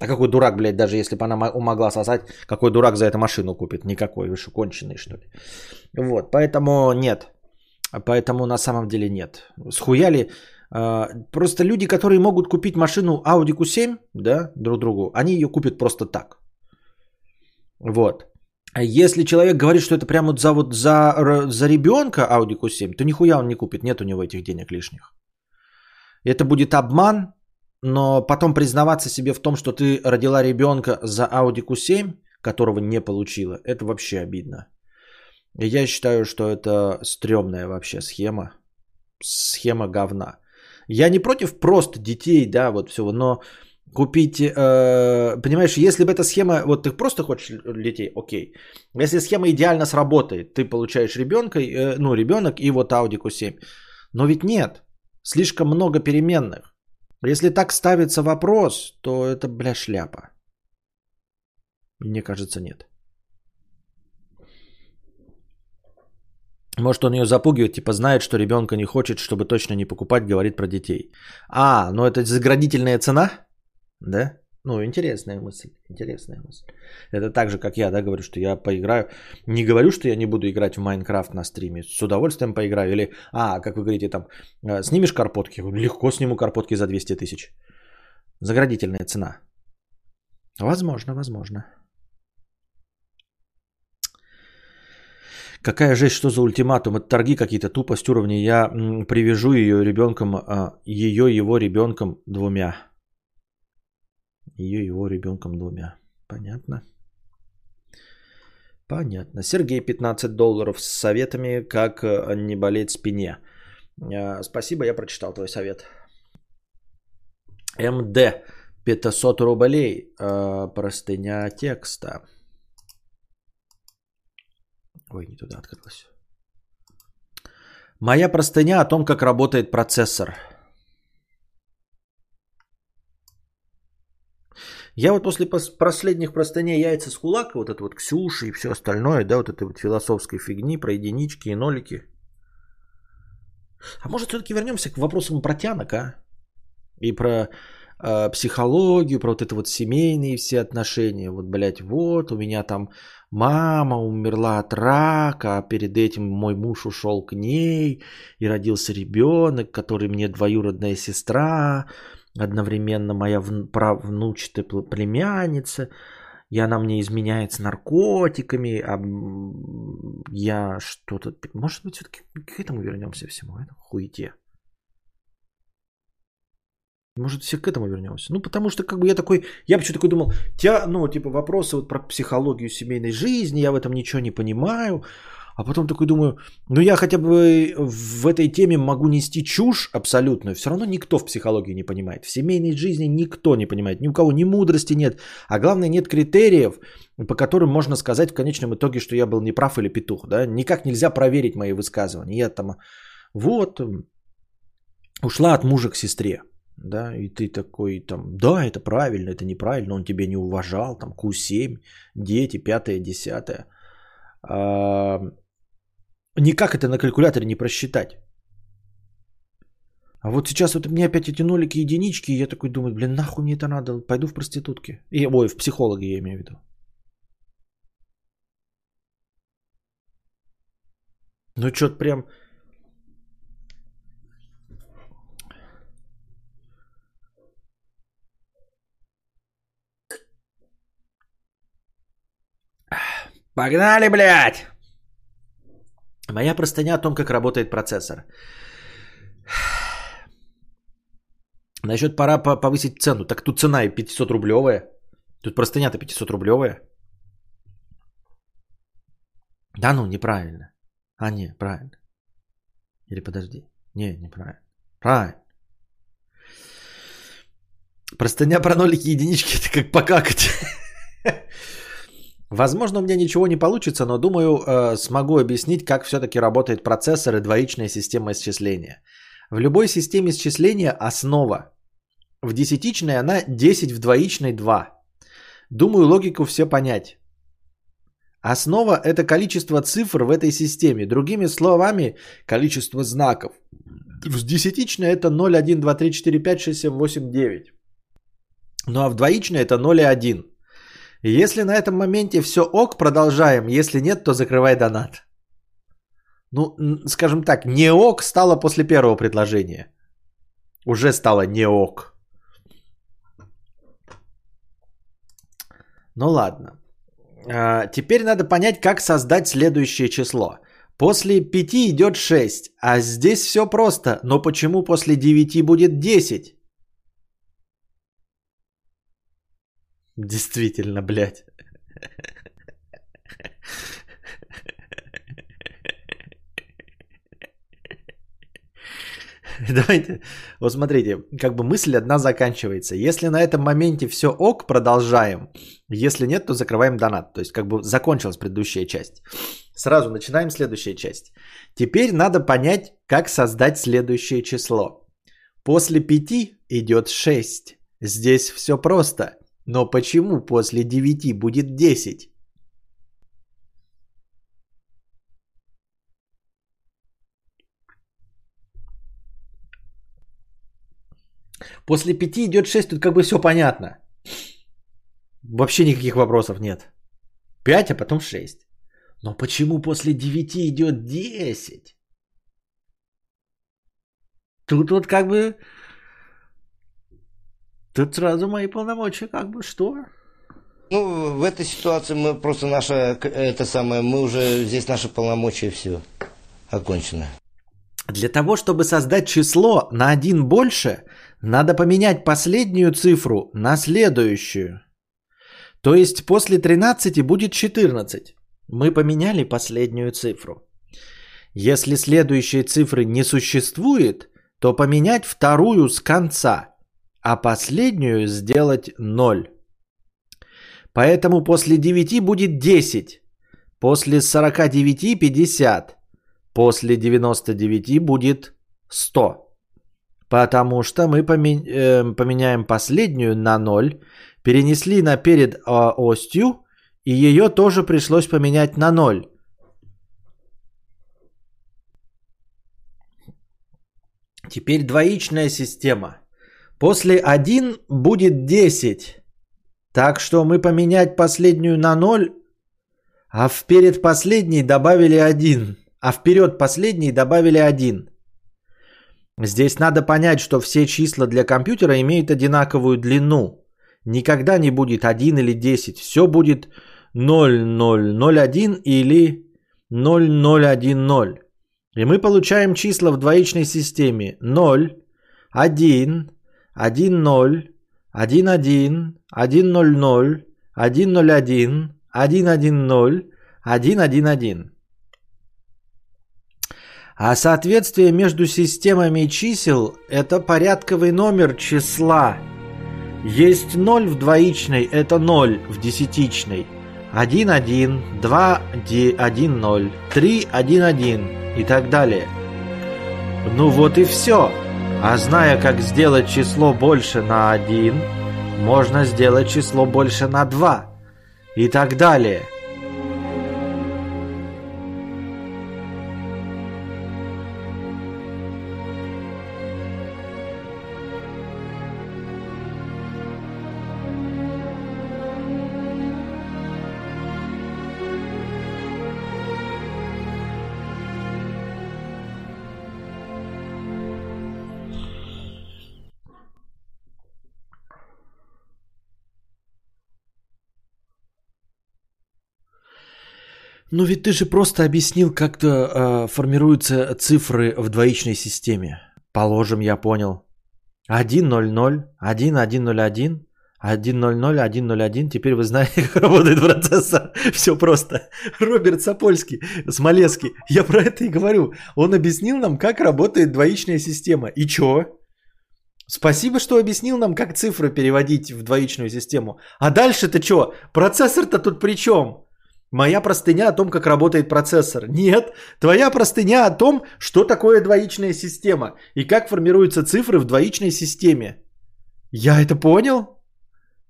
а какой дурак, блядь, даже если бы она могла сосать, какой дурак за эту машину купит? Никакой, вы что, конченый, что ли? Вот, поэтому нет. Поэтому на самом деле нет. Схуяли. А, просто люди, которые могут купить машину Audi Q7, да, друг другу, они ее купят просто так. Вот. Если человек говорит, что это прямо за, вот за, за ребенка Audi Q7, то нихуя он не купит, нет у него этих денег лишних. Это будет обман, но потом признаваться себе в том, что ты родила ребенка за Audi Q7, которого не получила, это вообще обидно. Я считаю, что это стрёмная вообще схема. Схема говна. Я не против просто детей, да, вот всего, но купить, э, понимаешь, если бы эта схема, вот ты просто хочешь детей, окей. Если схема идеально сработает, ты получаешь ребенка, э, ну, ребенок и вот Audi Q7. Но ведь нет. Слишком много переменных. Если так ставится вопрос, то это, бля, шляпа. Мне кажется, нет. Может, он ее запугивает, типа знает, что ребенка не хочет, чтобы точно не покупать, говорит про детей. А, ну это заградительная цена? Да? Ну, интересная мысль, интересная мысль. Это так же, как я, да, говорю, что я поиграю. Не говорю, что я не буду играть в Майнкрафт на стриме. С удовольствием поиграю. Или, а, как вы говорите, там, э, снимешь карпотки? Легко сниму карпотки за 200 тысяч. Заградительная цена. Возможно, возможно. Какая жесть, что за ультиматум? Это торги какие-то, тупость уровня. Я привяжу ее ребенком, а, ее его ребенком двумя. Ее его ребенком двумя. Понятно. Понятно. Сергей, 15 долларов с советами, как э, не болеть спине. Э, спасибо, я прочитал твой совет. МД, 500 рублей. Э, простыня текста. Ой, не туда открылась. Моя простыня о том, как работает процессор. Я вот после последних простыней яйца с кулака, вот это вот Ксюша и все остальное, да, вот этой вот философской фигни про единички и нолики. А может все-таки вернемся к вопросам про тянок, а? И про э, психологию, про вот это вот семейные все отношения. Вот, блядь, вот у меня там мама умерла от рака, а перед этим мой муж ушел к ней, и родился ребенок, который мне двоюродная сестра, одновременно моя правнучатая племянница, и она мне изменяет с наркотиками, а я что-то... Может быть, все-таки к этому вернемся всему, это хуете. Может, все к этому вернемся? Ну, потому что, как бы я такой, я почему такой думал, тебя, ну, типа, вопросы вот про психологию семейной жизни, я в этом ничего не понимаю. А потом такой думаю, ну я хотя бы в этой теме могу нести чушь абсолютную. Все равно никто в психологии не понимает. В семейной жизни никто не понимает. Ни у кого ни мудрости нет. А главное, нет критериев, по которым можно сказать в конечном итоге, что я был неправ или петух. Да? Никак нельзя проверить мои высказывания. Я там, вот, ушла от мужа к сестре. Да, и ты такой там, да, это правильно, это неправильно, он тебя не уважал, там, Q7, дети, пятое, десятое. Никак это на калькуляторе не просчитать. А вот сейчас вот мне опять эти нолики единички, и я такой думаю, блин, нахуй мне это надо, пойду в проститутки. И, ой, в психологи я имею в виду. Ну что-то прям... Погнали, блядь! Моя простыня о том, как работает процессор. Насчет пора повысить цену. Так тут цена и 500 рублевая. Тут простыня-то 500 рублевая. Да ну, неправильно. А, не, правильно. Или подожди. Не, неправильно. Правильно. Простыня про нолики и единички, это как покакать. Возможно, у меня ничего не получится, но думаю, э, смогу объяснить, как все-таки работает процессор и двоичная система исчисления. В любой системе исчисления основа. В десятичной она 10 в двоичной 2. Думаю, логику все понять. Основа – это количество цифр в этой системе. Другими словами, количество знаков. В десятичной это 0, 1, 2, 3, 4, 5, 6, 7, 8, 9. Ну а в двоичной это 0 и 1. Если на этом моменте все ок, продолжаем. Если нет, то закрывай донат. Ну, скажем так, не ок стало после первого предложения. Уже стало не ок. Ну ладно. А, теперь надо понять, как создать следующее число. После 5 идет 6, а здесь все просто. Но почему после 9 будет 10? Действительно, блядь. Давайте, вот смотрите, как бы мысль одна заканчивается. Если на этом моменте все ок, продолжаем. Если нет, то закрываем донат. То есть как бы закончилась предыдущая часть. Сразу начинаем следующая часть. Теперь надо понять, как создать следующее число. После 5 идет 6. Здесь все просто. Но почему после 9 будет 10? После 5 идет 6, тут как бы все понятно. Вообще никаких вопросов нет. 5, а потом 6. Но почему после 9 идет 10? Тут вот как бы Тут сразу мои полномочия как бы что? Ну, в этой ситуации мы просто наша, это самое, мы уже, здесь наши полномочия все окончено. Для того, чтобы создать число на один больше, надо поменять последнюю цифру на следующую. То есть после 13 будет 14. Мы поменяли последнюю цифру. Если следующей цифры не существует, то поменять вторую с конца – а последнюю сделать 0. Поэтому после 9 будет 10, после 49 50, после 99 будет 100. Потому что мы э, поменяем последнюю на 0, перенесли на перед а, остью, и ее тоже пришлось поменять на 0. Теперь двоичная система. После 1 будет 10. Так что мы поменять последнюю на 0, а вперед последней добавили 1. А вперед последней добавили 1. Здесь надо понять, что все числа для компьютера имеют одинаковую длину. Никогда не будет 1 или 10. Все будет 0, 0, 0, 1 или 0010. И мы получаем числа в двоичной системе 0, 1, 1, 0, 1, 1, 1, 0, 0, 1, 0, 1, 1, 1, 0, 1, 1, 1. А соответствие между системами чисел – это порядковый номер числа. Есть 0 в двоичной – это 0 в десятичной. 1, 1, 2, 1, 0, 3, 1, 1 и так далее. Ну вот и все. А зная, как сделать число больше на 1, можно сделать число больше на 2 и так далее – Ну ведь ты же просто объяснил, как-то э, формируются цифры в двоичной системе. Положим, я понял. 1.00, 1.1.01, 1.00, 1.01. Теперь вы знаете, как работает процессор. Все просто. Роберт Сапольский, Смолецкий. Я про это и говорю. Он объяснил нам, как работает двоичная система. И чё? Спасибо, что объяснил нам, как цифры переводить в двоичную систему. А дальше-то что? Процессор-то тут при чем? Моя простыня о том, как работает процессор. Нет, твоя простыня о том, что такое двоичная система и как формируются цифры в двоичной системе. Я это понял?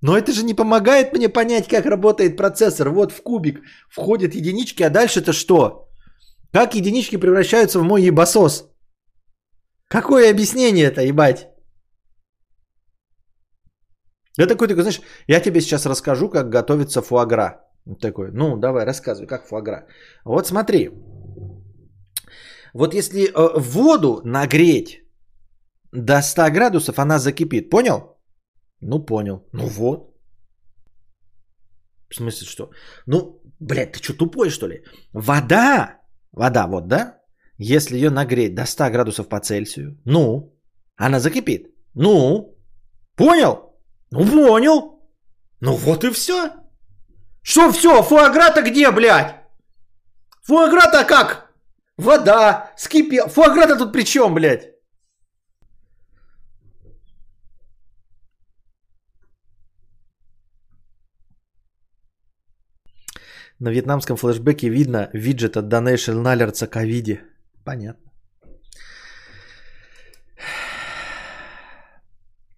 Но это же не помогает мне понять, как работает процессор. Вот в кубик входят единички, а дальше-то что? Как единички превращаются в мой ебасос? Какое объяснение это, ебать? Я такой, такой, знаешь, я тебе сейчас расскажу, как готовится фуагра. Такой, ну давай, рассказывай, как фуагра. Вот смотри. Вот если э, воду нагреть до 100 градусов, она закипит. Понял? Ну, понял. Ну вот. В смысле, что? Ну, блядь, ты что, тупой, что ли? Вода, вода, вот, да? Если ее нагреть до 100 градусов по Цельсию, ну, она закипит. Ну, понял? Ну, понял. Ну, вот и все. Что все? Фуагра-то где, блядь? Фуагра-то как? Вода, скипи... Фуагра-то тут при чем, блядь? На вьетнамском флешбеке видно виджет от Donation Alerts ковиде. Понятно.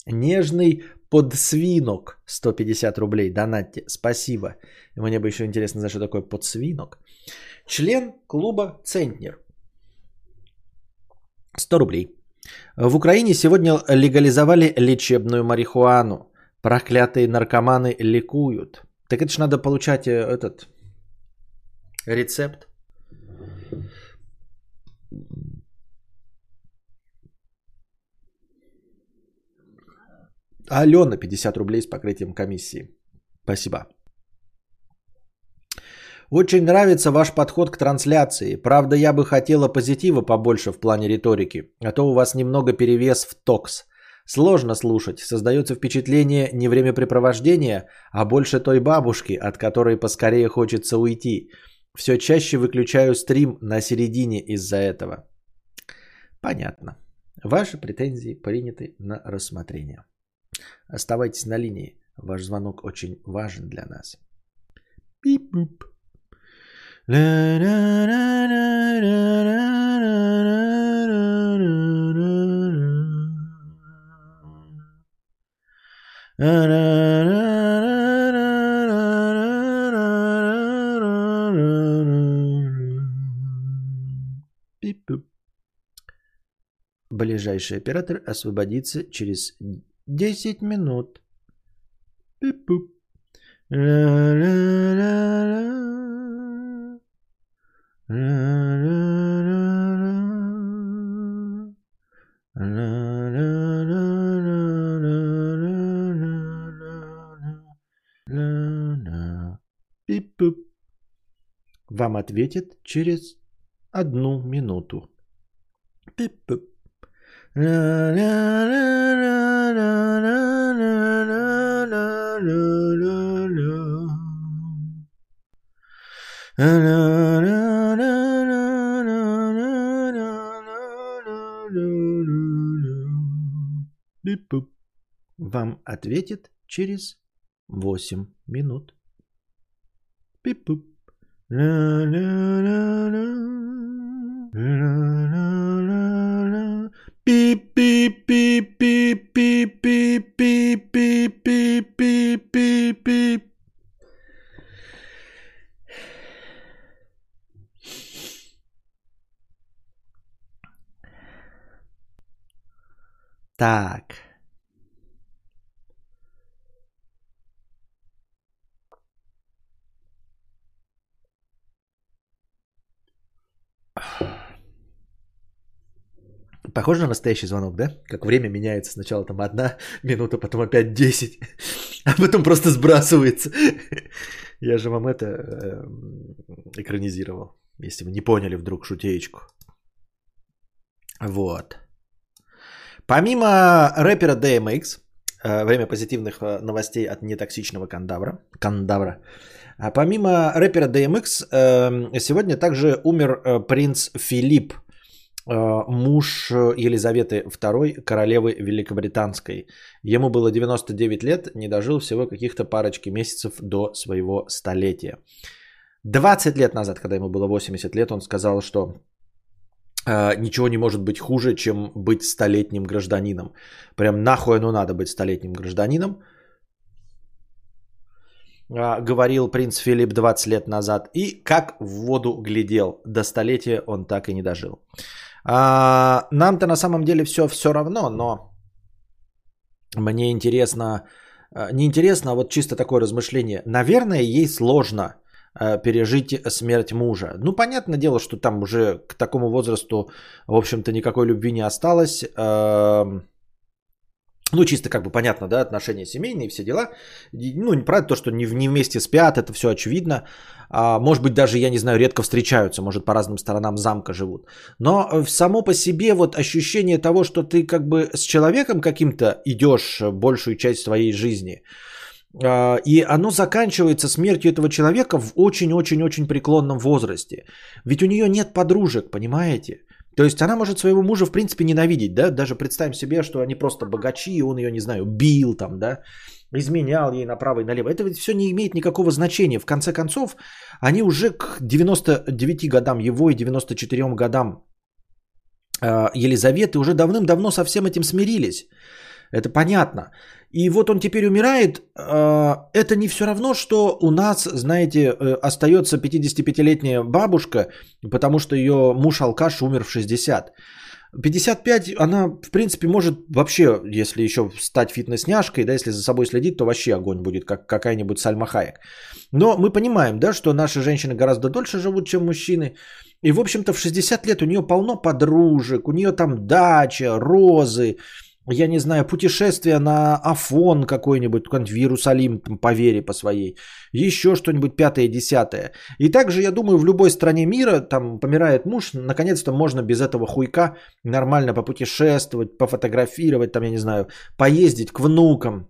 Нежный подсвинок 150 рублей. Донатьте. Спасибо. Мне бы еще интересно знать, что такое подсвинок. Член клуба Центнер. 100 рублей. В Украине сегодня легализовали лечебную марихуану. Проклятые наркоманы ликуют. Так это ж надо получать э, этот рецепт. Алена 50 рублей с покрытием комиссии. Спасибо. Очень нравится ваш подход к трансляции. Правда, я бы хотела позитива побольше в плане риторики, а то у вас немного перевес в токс. Сложно слушать, создается впечатление не времяпрепровождения, а больше той бабушки, от которой поскорее хочется уйти. Все чаще выключаю стрим на середине из-за этого. Понятно. Ваши претензии приняты на рассмотрение. Оставайтесь на линии. Ваш звонок очень важен для нас. Пип-пуп. Ближайший оператор освободится через Десять минут. Пип-пуп. Вам ответят через одну минуту. Пип-пуп. Вам ответит через 8 минут. Бип-буп. Ла-ла-ла-ла. Ла-ла-ла-ла. Пип-пип-пип-пип-пип-пип-пип-пип-пип-пип. Так. Похоже на настоящий звонок, да? Как время меняется. Сначала там одна минута, потом опять 10, а потом просто сбрасывается. Я же вам это э, экранизировал, если вы не поняли вдруг шутеечку. Вот. Помимо рэпера DMX, э, время позитивных э, новостей от нетоксичного кандавра, кандавра, а помимо рэпера DMX, э, сегодня также умер принц Филипп, муж Елизаветы II, королевы Великобританской. Ему было 99 лет, не дожил всего каких-то парочки месяцев до своего столетия. 20 лет назад, когда ему было 80 лет, он сказал, что Uh, ничего не может быть хуже, чем быть столетним гражданином. Прям нахуй оно надо быть столетним гражданином. Говорил принц Филипп 20 лет назад. И как в воду глядел. До столетия он так и не дожил. Uh, нам-то на самом деле все все равно, но мне интересно, не интересно, а вот чисто такое размышление. Наверное, ей сложно Э, пережить смерть мужа. Ну, понятное дело, что там уже к такому возрасту, в общем-то, никакой любви не осталось. Ну, чисто как бы понятно, да, отношения семейные, все дела. Ну, правда то, что не, не вместе спят, это все очевидно. А, может быть, даже, я не знаю, редко встречаются, может, по разным сторонам замка живут. Но э, само по себе вот ощущение того, что ты как бы с человеком каким-то идешь большую часть своей жизни – а, и оно заканчивается смертью этого человека в очень-очень-очень преклонном возрасте. Ведь у нее нет подружек, понимаете? То есть она может своего мужа в принципе ненавидеть, да? Даже представим себе, что они просто богачи, и он ее, не знаю, бил там, да? Изменял ей направо и налево. Это ведь все не имеет никакого значения. В конце концов, они уже к 99 годам его и 94 годам а, Елизаветы уже давным-давно со всем этим смирились. Это понятно. И вот он теперь умирает. А, это не все равно, что у нас, знаете, э, остается 55-летняя бабушка, потому что ее муж алкаш умер в 60. 55, она, в принципе, может вообще, если еще стать фитнес-няшкой, да, если за собой следить, то вообще огонь будет, как какая-нибудь Сальма Хаек. Но мы понимаем, да, что наши женщины гораздо дольше живут, чем мужчины. И, в общем-то, в 60 лет у нее полно подружек, у нее там дача, розы, я не знаю, путешествие на Афон какой-нибудь, какой-нибудь в Иерусалим там, по вере по своей, еще что-нибудь пятое, десятое. И также, я думаю, в любой стране мира, там помирает муж, наконец-то можно без этого хуйка нормально попутешествовать, пофотографировать, там, я не знаю, поездить к внукам,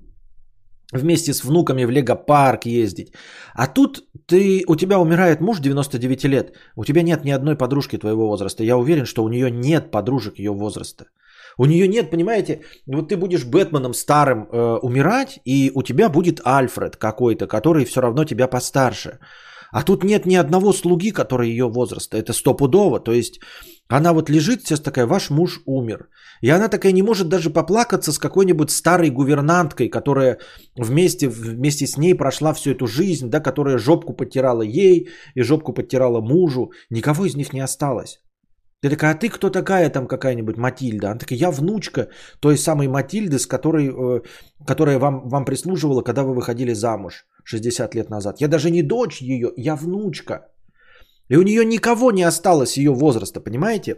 вместе с внуками в Лего-парк ездить. А тут ты, у тебя умирает муж 99 лет, у тебя нет ни одной подружки твоего возраста. Я уверен, что у нее нет подружек ее возраста. У нее нет, понимаете, вот ты будешь Бэтменом старым э, умирать, и у тебя будет Альфред какой-то, который все равно тебя постарше. А тут нет ни одного слуги, который ее возраста. Это стопудово. То есть она вот лежит сейчас такая, ваш муж умер. И она такая не может даже поплакаться с какой-нибудь старой гувернанткой, которая вместе, вместе с ней прошла всю эту жизнь, да, которая жопку подтирала ей и жопку подтирала мужу. Никого из них не осталось. Ты такая, а ты кто такая там какая-нибудь Матильда? Она такая, я внучка той самой Матильды, с которой, э, которая вам, вам прислуживала, когда вы выходили замуж 60 лет назад. Я даже не дочь ее, я внучка. И у нее никого не осталось ее возраста, понимаете?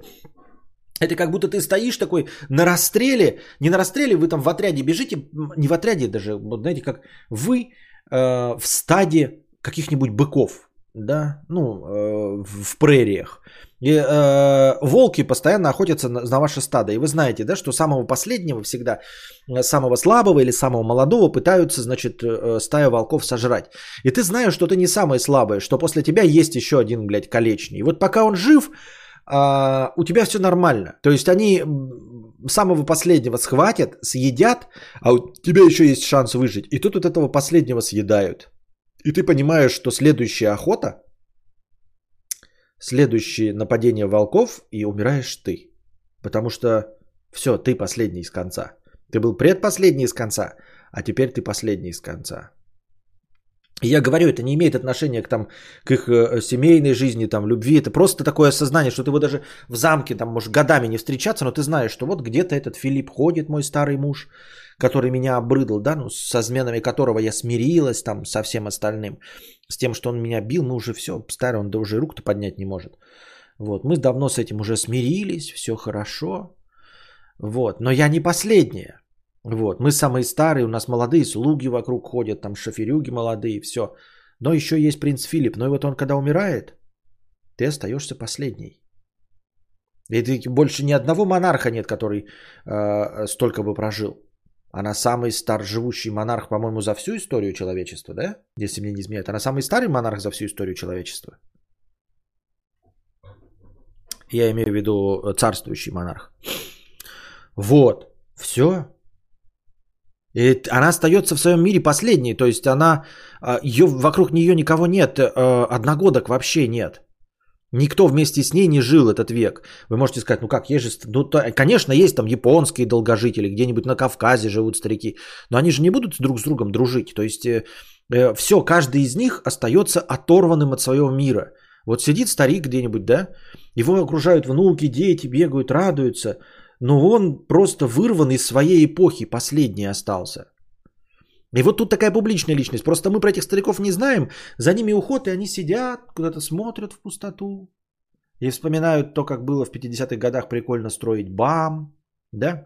Это как будто ты стоишь такой на расстреле, не на расстреле, вы там в отряде бежите, не в отряде даже, вот знаете, как вы э, в стаде каких-нибудь быков, да, ну, э, в прериях. И э, волки постоянно охотятся на, на ваше стадо. И вы знаете, да, что самого последнего всегда, э, самого слабого или самого молодого пытаются, значит, э, стая волков сожрать. И ты знаешь, что ты не самый слабый, что после тебя есть еще один, блядь, колечный. И вот пока он жив, э, у тебя все нормально. То есть они самого последнего схватят, съедят, а у тебя еще есть шанс выжить. И тут вот этого последнего съедают. И ты понимаешь, что следующая охота – следующее нападение волков, и умираешь ты. Потому что все, ты последний из конца. Ты был предпоследний из конца, а теперь ты последний из конца. Я говорю, это не имеет отношения к, там, к их э, семейной жизни, там, любви. Это просто такое осознание, что ты его даже в замке, там, можешь годами не встречаться, но ты знаешь, что вот где-то этот Филипп ходит, мой старый муж, который меня обрыдал, да, ну, со изменами которого я смирилась там со всем остальным, с тем, что он меня бил, мы уже все, старый, он да уже рук-то поднять не может. Вот, мы давно с этим уже смирились, все хорошо, вот, но я не последняя. Вот, мы самые старые, у нас молодые слуги вокруг ходят, там шоферюги молодые, все. Но еще есть принц Филипп, но и вот он когда умирает, ты остаешься последней. И больше ни одного монарха нет, который э, столько бы прожил. Она самый стар живущий монарх, по-моему, за всю историю человечества, да? Если мне не изменяет. Она самый старый монарх за всю историю человечества. Я имею в виду э, царствующий монарх. Вот. Все. И она остается в своем мире последней. То есть она, а, ее, вокруг нее никого нет. Э, одногодок вообще нет. Никто вместе с ней не жил этот век. Вы можете сказать, ну как, есть же, ну, то, конечно, есть там японские долгожители, где-нибудь на Кавказе живут старики, но они же не будут друг с другом дружить. То есть э, э, все, каждый из них остается оторванным от своего мира. Вот сидит старик где-нибудь, да, его окружают внуки, дети, бегают, радуются, но он просто вырван из своей эпохи, последний остался. И вот тут такая публичная личность. Просто мы про этих стариков не знаем. За ними уход, и они сидят, куда-то смотрят в пустоту. И вспоминают то, как было в 50-х годах прикольно строить БАМ. Да?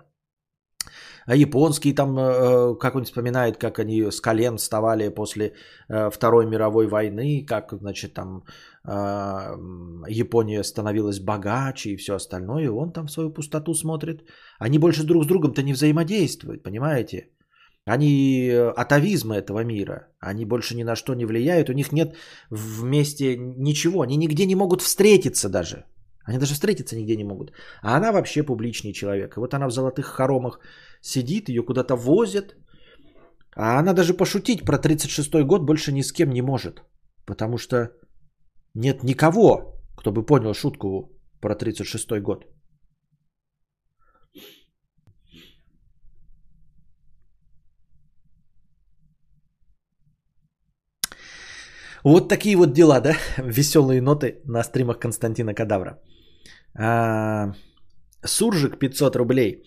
А японские там, э, э, как он вспоминает, как они с колен вставали после э, Второй мировой войны, как, значит, там Япония становилась богаче и все остальное. И он там в свою пустоту смотрит. Они больше друг с другом-то не взаимодействуют, понимаете? Они э, атовизмы этого мира. Они больше ни на что не влияют. У них нет вместе ничего. Они нигде не могут встретиться даже. Они даже встретиться нигде не могут. А она вообще публичный человек. И вот она в золотых хоромах сидит, ее куда-то возят. А она даже пошутить про 36-й год больше ни с кем не может. Потому что нет никого, кто бы понял шутку про 36-й год. Вот такие вот дела, да? Веселые ноты на стримах Константина Кадавра. А, Суржик 500 рублей.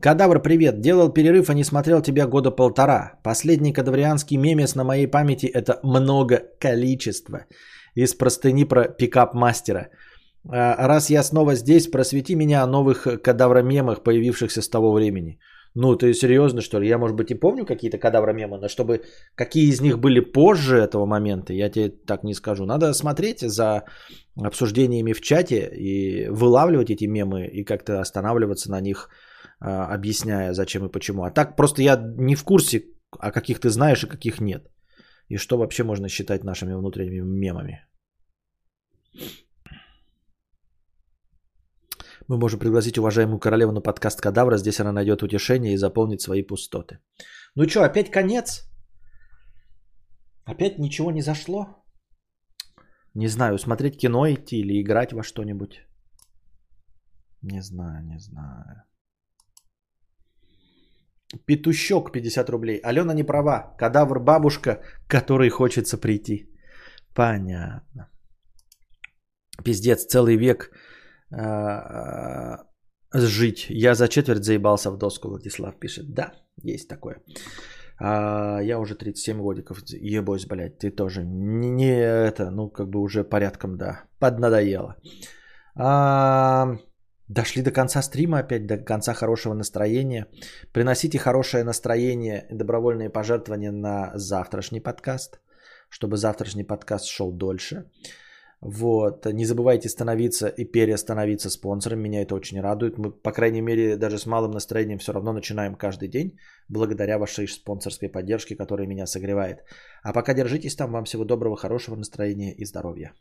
Кадавр, привет. Делал перерыв, а не смотрел тебя года полтора. Последний кадаврианский мемес на моей памяти это много количество. Из простыни про пикап-мастера. А, раз я снова здесь, просвети меня о новых кадавромемах, появившихся с того времени. Ну, ты серьезно, что ли? Я, может быть, и помню какие-то кадавромемы, но чтобы какие из них были позже этого момента, я тебе так не скажу. Надо смотреть за обсуждениями в чате и вылавливать эти мемы и как-то останавливаться на них, а, объясняя, зачем и почему. А так просто я не в курсе, о каких ты знаешь и каких нет. И что вообще можно считать нашими внутренними мемами. Мы можем пригласить уважаемую королеву на подкаст Кадавра. Здесь она найдет утешение и заполнит свои пустоты. Ну что, опять конец? Опять ничего не зашло? Не знаю, смотреть кино идти или играть во что-нибудь. Не знаю, не знаю. Петущок 50 рублей. Алена не права. Кадавр бабушка, которой хочется прийти. Понятно. Пиздец, целый век а, жить. Я за четверть заебался в доску, Владислав пишет. Да, есть такое. А, я уже 37 годиков ебось, блядь, ты тоже. Не, не это, ну как бы уже порядком, да, поднадоело. А, дошли до конца стрима опять, до конца хорошего настроения. Приносите хорошее настроение и добровольные пожертвования на завтрашний подкаст, чтобы завтрашний подкаст шел дольше. Вот. Не забывайте становиться и перестановиться спонсором. Меня это очень радует. Мы, по крайней мере, даже с малым настроением все равно начинаем каждый день, благодаря вашей спонсорской поддержке, которая меня согревает. А пока держитесь там. Вам всего доброго, хорошего настроения и здоровья.